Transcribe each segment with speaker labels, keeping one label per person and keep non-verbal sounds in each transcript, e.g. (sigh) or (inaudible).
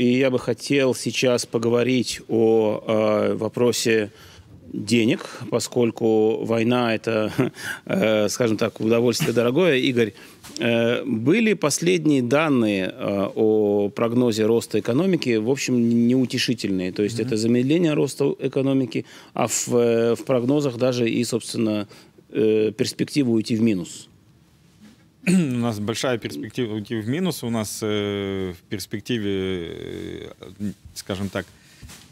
Speaker 1: и я бы хотел сейчас поговорить о э, вопросе денег, поскольку война это, (laughs) э, скажем так, удовольствие дорогое. Игорь, э, были последние данные э, о прогнозе роста экономики, в общем, неутешительные. То есть mm-hmm. это замедление роста экономики, а в, в прогнозах даже и, собственно, перспектива уйти в минус. (clears throat)
Speaker 2: У нас большая перспектива уйти в минус. У нас э, в перспективе, э, скажем так,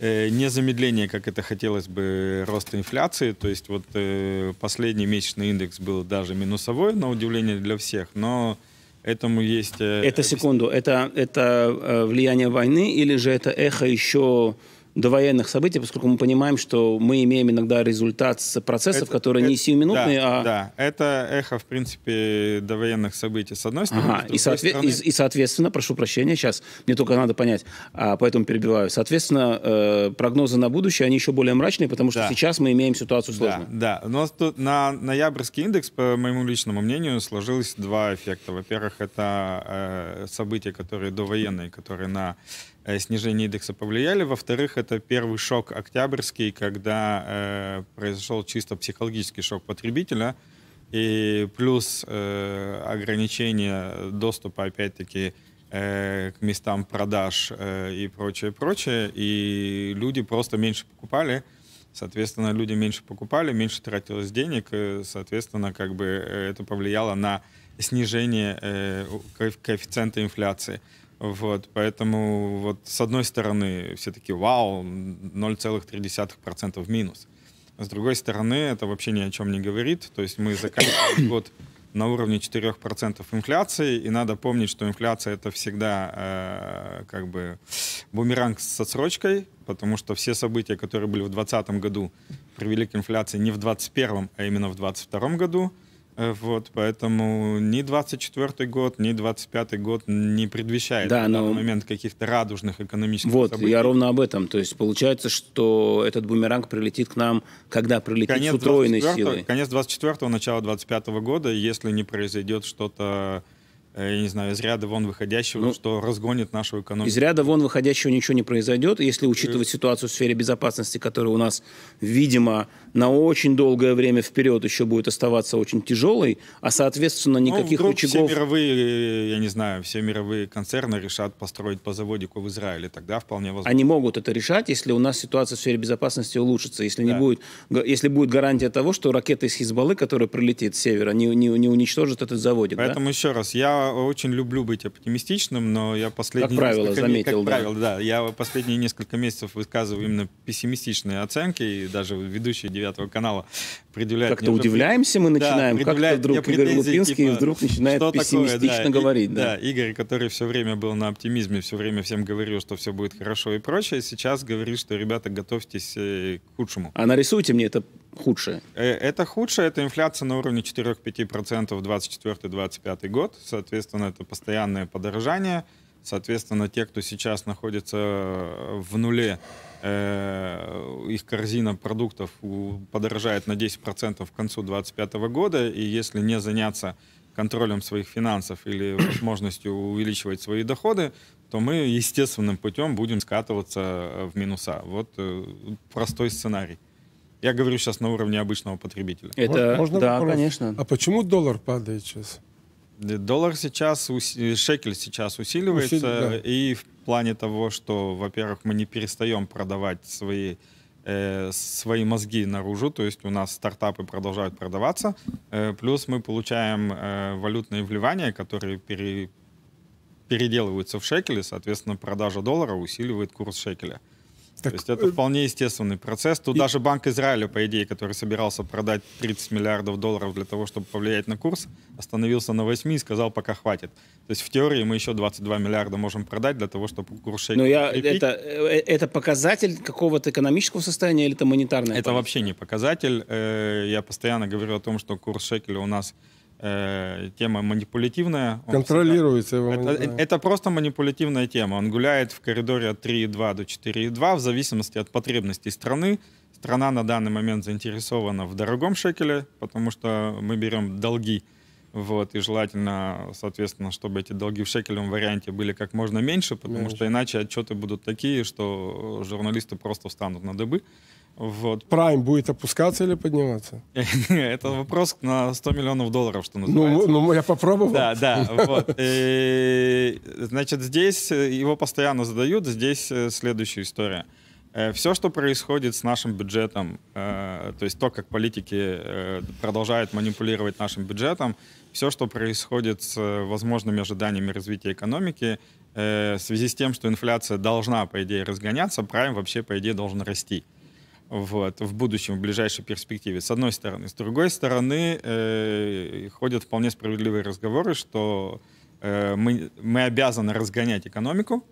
Speaker 2: э, не замедление, как это хотелось бы, роста инфляции. То есть вот э, последний месячный индекс был даже минусовой, на удивление для всех, но этому есть...
Speaker 1: Э, это секунду, это, это э, влияние войны или же это эхо еще довоенных событий, поскольку мы понимаем, что мы имеем иногда результат процессов, это, которые это, не сиюминутные,
Speaker 2: да,
Speaker 1: а...
Speaker 2: Да, это эхо, в принципе, довоенных событий, с одной стороны.
Speaker 1: Ага, и, соответ... стороны... и, и, соответственно, прошу прощения, сейчас, мне только надо понять, а, поэтому перебиваю. Соответственно, э, прогнозы на будущее, они еще более мрачные, потому что да. сейчас мы имеем ситуацию сложную.
Speaker 2: Да, да. Но тут на ноябрьский индекс, по моему личному мнению, сложилось два эффекта. Во-первых, это э, события, которые довоенные, которые на снижение индекса повлияли. Во-вторых, это первый шок октябрьский, когда э, произошел чисто психологический шок потребителя. И плюс э, ограничение доступа, опять-таки, э, к местам продаж э, и прочее, прочее. И люди просто меньше покупали. Соответственно, люди меньше покупали, меньше тратилось денег. И, соответственно, как бы э, это повлияло на снижение э, коэффициента инфляции. Вот, поэтому вот с одной стороны все таки вау, 0,3% в минус. С другой стороны, это вообще ни о чем не говорит. То есть мы заканчиваем (coughs) год на уровне 4% инфляции, и надо помнить, что инфляция это всегда э, как бы бумеранг с отсрочкой, потому что все события, которые были в 2020 году, привели к инфляции не в 2021, а именно в 2022 году. Э, вот, поэтому ни 24 год, ни 25 год не предвещает да, на но... момент каких-то радужных экономических
Speaker 1: вот,
Speaker 2: событий.
Speaker 1: я ровно об этом. То есть получается, что этот бумеранг прилетит к нам, когда прилетит конец с утроенной силой.
Speaker 2: Конец 24-го, начало 25 -го года, если не произойдет что-то я не знаю, из ряда вон выходящего, ну, что разгонит нашу экономику.
Speaker 1: Из ряда вон выходящего ничего не произойдет, если учитывать ситуацию в сфере безопасности, которая у нас, видимо, на очень долгое время вперед еще будет оставаться очень тяжелой, а, соответственно, ну, никаких ну, рычагов...
Speaker 2: все мировые, я не знаю, все мировые концерны решат построить по заводику в Израиле, тогда вполне возможно.
Speaker 1: Они могут это решать, если у нас ситуация в сфере безопасности улучшится, если, да. не будет, если будет гарантия того, что ракета из Хизбаллы, которая прилетит с севера, не, не, не уничтожит этот заводик.
Speaker 2: Поэтому
Speaker 1: да?
Speaker 2: еще раз, я очень люблю быть оптимистичным, но я последние...
Speaker 1: Как правило, заметил,
Speaker 2: как да. правило, да. Я последние несколько месяцев высказываю именно пессимистичные оценки, и даже ведущие девятого канала предъявляют...
Speaker 1: Как-то удивляемся мы начинаем, да, как-то вдруг Игорь Лупинский типа, вдруг начинает пессимистично такое, да, говорить.
Speaker 2: И, да. да, Игорь, который все время был на оптимизме, все время всем говорил, что все будет хорошо и прочее, сейчас говорит, что, ребята, готовьтесь э, к худшему.
Speaker 1: А нарисуйте мне это худшее?
Speaker 2: Э, это худшее, это инфляция на уровне 4-5% в 24-25 год. Соответственно, это постоянное подорожание. Соответственно, те, кто сейчас находится в нуле, э, их корзина продуктов подорожает на 10% к концу 2025 года. И если не заняться контролем своих финансов или (clears throat) возможностью увеличивать свои доходы, то мы естественным путем будем скатываться в минуса. Вот э, простой сценарий. Я говорю сейчас на уровне обычного потребителя.
Speaker 1: Это, Можно да, вопрос? конечно.
Speaker 3: А почему доллар падает сейчас?
Speaker 2: Доллар сейчас, шекель сейчас усиливается, Усили, да. и в плане того, что, во-первых, мы не перестаем продавать свои э, свои мозги наружу, то есть у нас стартапы продолжают продаваться, э, плюс мы получаем э, валютные вливания, которые пере, переделываются в шекели, соответственно, продажа доллара усиливает курс шекеля. Так, То есть это э, вполне естественный процесс. Тут и... даже Банк Израиля, по идее, который собирался продать 30 миллиардов долларов для того, чтобы повлиять на курс, остановился на 8 и сказал, пока хватит. То есть в теории мы еще 22 миллиарда можем продать для того, чтобы курс шейка...
Speaker 1: Но я, это, э, это показатель какого-то экономического состояния или это монетарное?
Speaker 2: Это вообще не показатель. Э, я постоянно говорю о том, что курс шекеля у нас э, тема манипулятивная.
Speaker 3: Контролируется его.
Speaker 2: Это, да. это просто манипулятивная тема. Он гуляет в коридоре от 3,2 до 4,2 в зависимости от потребностей страны. Страна на данный момент заинтересована в дорогом шекеле, потому что мы берем долги Вот, и желательно, соответственно, чтобы эти долги в шекелевом варианте были как можно меньше, потому меньше. что иначе отчеты будут такие, что журналисты просто встанут на дыбы. Вот.
Speaker 3: Прайм будет опускаться или подниматься? (laughs)
Speaker 2: Это вопрос на 100 миллионов долларов, что ну, называется.
Speaker 3: Ну, ну я попробовал.
Speaker 2: Да, да. Вот. И, значит, здесь его постоянно задают, здесь э, следующая история. Э, Все, что происходит с нашим бюджетом, э, то есть то, как политики продолжают манипулировать нашим бюджетом, все, что происходит с возможными ожиданиями развития экономики, в связи с тем, что инфляция должна, по идее, разгоняться, прайм вообще, по идее, должен расти вот, в будущем, в ближайшей перспективе, с одной стороны. С другой стороны, э, ходят вполне справедливые разговоры, что э, мы, мы обязаны разгонять экономику.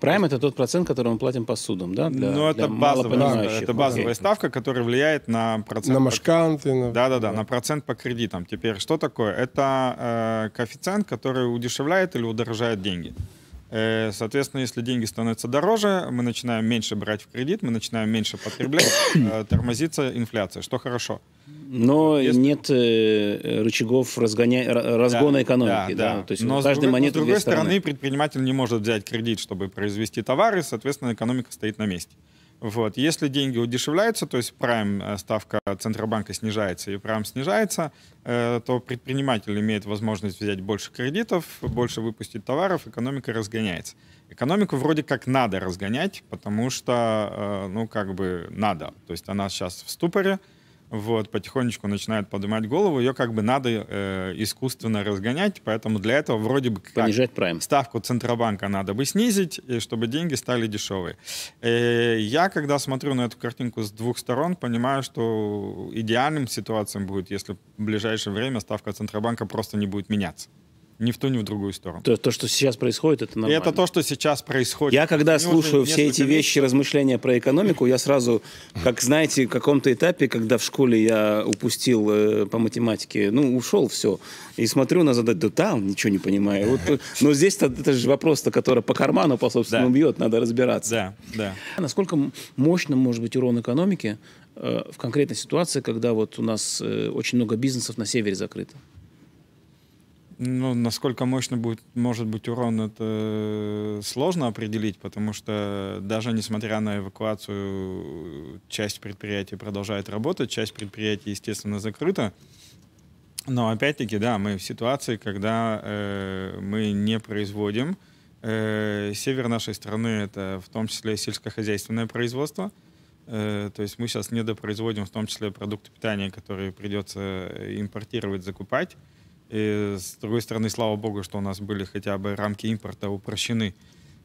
Speaker 1: Прайм — это тот процент, который мы платим по судам, да?
Speaker 2: Для, ну, это, для базовая, это базовая okay. ставка, которая влияет на процент...
Speaker 3: На машканты.
Speaker 2: На... Да-да-да, на процент по кредитам. Теперь, что такое? Это э, коэффициент, который удешевляет или удорожает деньги. Э, соответственно, если деньги становятся дороже, мы начинаем меньше брать в кредит, мы начинаем меньше потреблять, (coughs) э, тормозится инфляция, что хорошо.
Speaker 1: Но если... нет э, рычагов разгоня... разгона
Speaker 2: да,
Speaker 1: экономики.
Speaker 2: Да,
Speaker 1: да.
Speaker 2: То есть но с другой, но с другой стороны, предприниматель не может взять кредит, чтобы произвести товары, соответственно, экономика стоит на месте. Вот. Если деньги удешевляются, то есть прайм э, ставка Центробанка снижается и прайм снижается, э, то предприниматель имеет возможность взять больше кредитов, больше выпустить товаров, экономика разгоняется. Экономику вроде как надо разгонять, потому что, э, ну, как бы надо. То есть она сейчас в ступоре, вот, потихонечку начинает поднимать голову, ее как бы надо э, искусственно разгонять, поэтому для этого вроде бы как
Speaker 1: Понижать прайм.
Speaker 2: ставку Центробанка надо бы снизить, и чтобы деньги стали дешевые. Э, я, когда смотрю на эту картинку с двух сторон, понимаю, что идеальным ситуацией будет, если в ближайшее время ставка Центробанка просто не будет меняться. Ни в ту, ни в другую сторону.
Speaker 1: То, то что сейчас происходит, это нормально.
Speaker 2: И это то, что сейчас происходит.
Speaker 1: Я когда слушаю все эти вещи, размышления про экономику, я сразу, как знаете, в каком-то этапе, когда в школе я упустил э, по математике, ну, ушел все, и смотрю на задать, да там ничего не понимаю. Вот, но здесь это же вопрос-то, который по карману, по собственному да. бьет, надо разбираться.
Speaker 2: Да, да.
Speaker 1: Насколько мощным может быть урон экономики э, в конкретной ситуации, когда вот у нас э, очень много бизнесов на севере закрыто?
Speaker 2: Ну, насколько мощно будет, может быть урон, это сложно определить, потому что даже несмотря на эвакуацию, часть предприятий продолжает работать, часть предприятий, естественно, закрыта. Но опять-таки, да, мы в ситуации, когда э, мы не производим. Э, север нашей страны — это в том числе сельскохозяйственное производство. Э, то есть мы сейчас недопроизводим в том числе продукты питания, которые придется импортировать, закупать. И с другой стороны, слава богу, что у нас были хотя бы рамки импорта упрощены.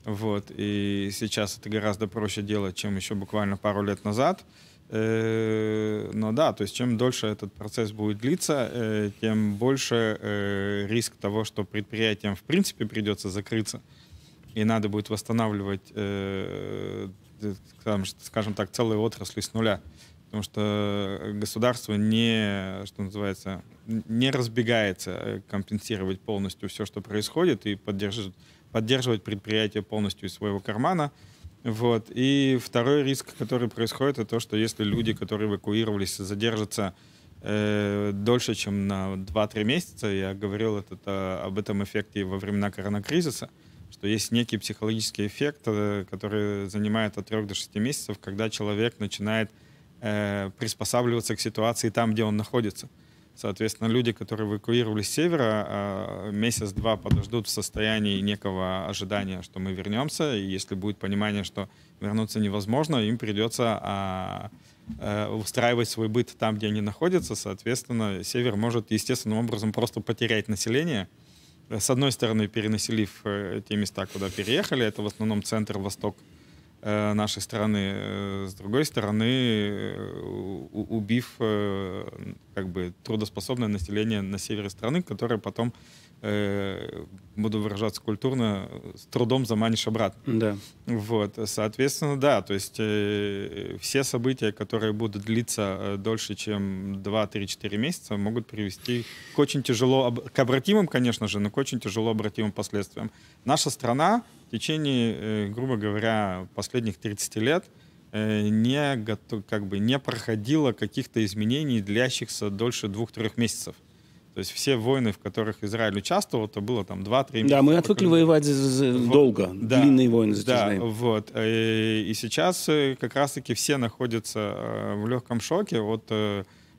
Speaker 2: Вот. И сейчас это гораздо проще делать, чем еще буквально пару лет назад. Э, но да, то есть чем дольше этот процесс будет длиться, э, тем больше э, риск того, что предприятиям в принципе придется закрыться, и надо будет восстанавливать, скажем так, целые отрасли с нуля потому что государство не, что называется, не разбегается э, компенсировать полностью все, что происходит, и поддерживать, поддерживать предприятие полностью из своего кармана. Вот. И второй риск, который происходит, это то, что если люди, которые эвакуировались, задержатся э, дольше, чем на 2-3 месяца, я говорил это, об этом эффекте во времена коронакризиса, что есть некий психологический эффект, э, который занимает от 3 до 6 месяцев, когда человек начинает э, приспосабливаться к ситуации там, где он находится. Соответственно, люди, которые эвакуировались с севера, э, месяц-два подождут в состоянии некого ожидания, что мы вернемся, и если будет понимание, что вернуться невозможно, им придется а, э, устраивать свой быт там, где они находятся. Соответственно, север может естественным образом просто потерять население. С одной стороны, перенаселив э, те места, куда переехали, это в основном центр, восток Э, нашей страны. Э, с другой стороны, э, убив как бы трудоспособное население на севере страны, которое потом буду выражаться культурно, с трудом заманишь обратно.
Speaker 1: Да.
Speaker 2: Вот, соответственно, да, то есть э, все события, которые будут длиться дольше, чем 2-3-4 месяца, могут привести к очень тяжело, к обратимым, конечно же, но к очень тяжело обратимым последствиям. Наша страна в течение, э, грубо говоря, последних 30 лет э, не, готов, как бы не проходила каких-то изменений, длящихся дольше двух-трех месяцев. То есть все войны, в которых Израиль участвовал, то было там 2-3
Speaker 1: Да, мы отвыкли воевать
Speaker 2: Вот,
Speaker 1: долго,
Speaker 2: да,
Speaker 1: длинные войны
Speaker 2: Да,
Speaker 1: затяжные.
Speaker 2: вот. Э, И сейчас как раз-таки все находятся в легком шоке от,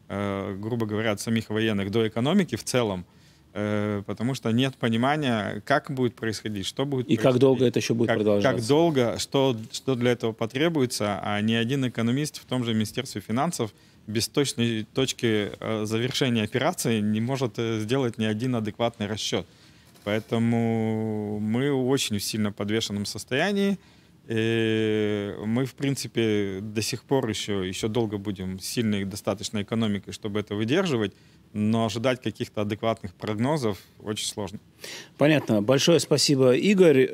Speaker 2: грубо говоря, от самих военных до экономики в целом, потому что нет понимания, как будет происходить, что будет
Speaker 1: И как
Speaker 2: происходить,
Speaker 1: долго это еще будет
Speaker 2: как,
Speaker 1: продолжаться.
Speaker 2: как долго, что, что для этого потребуется, а ни один экономист в том же Министерстве финансов без точной точки э, завершения операции не может э, сделать ни один адекватный расчет. Поэтому мы в очень сильно подвешенном состоянии. И мы, в принципе, до сих пор еще, еще долго будем сильной достаточно экономикой, чтобы это выдерживать, но ожидать каких-то адекватных прогнозов очень сложно.
Speaker 1: Понятно. Большое спасибо, Игорь.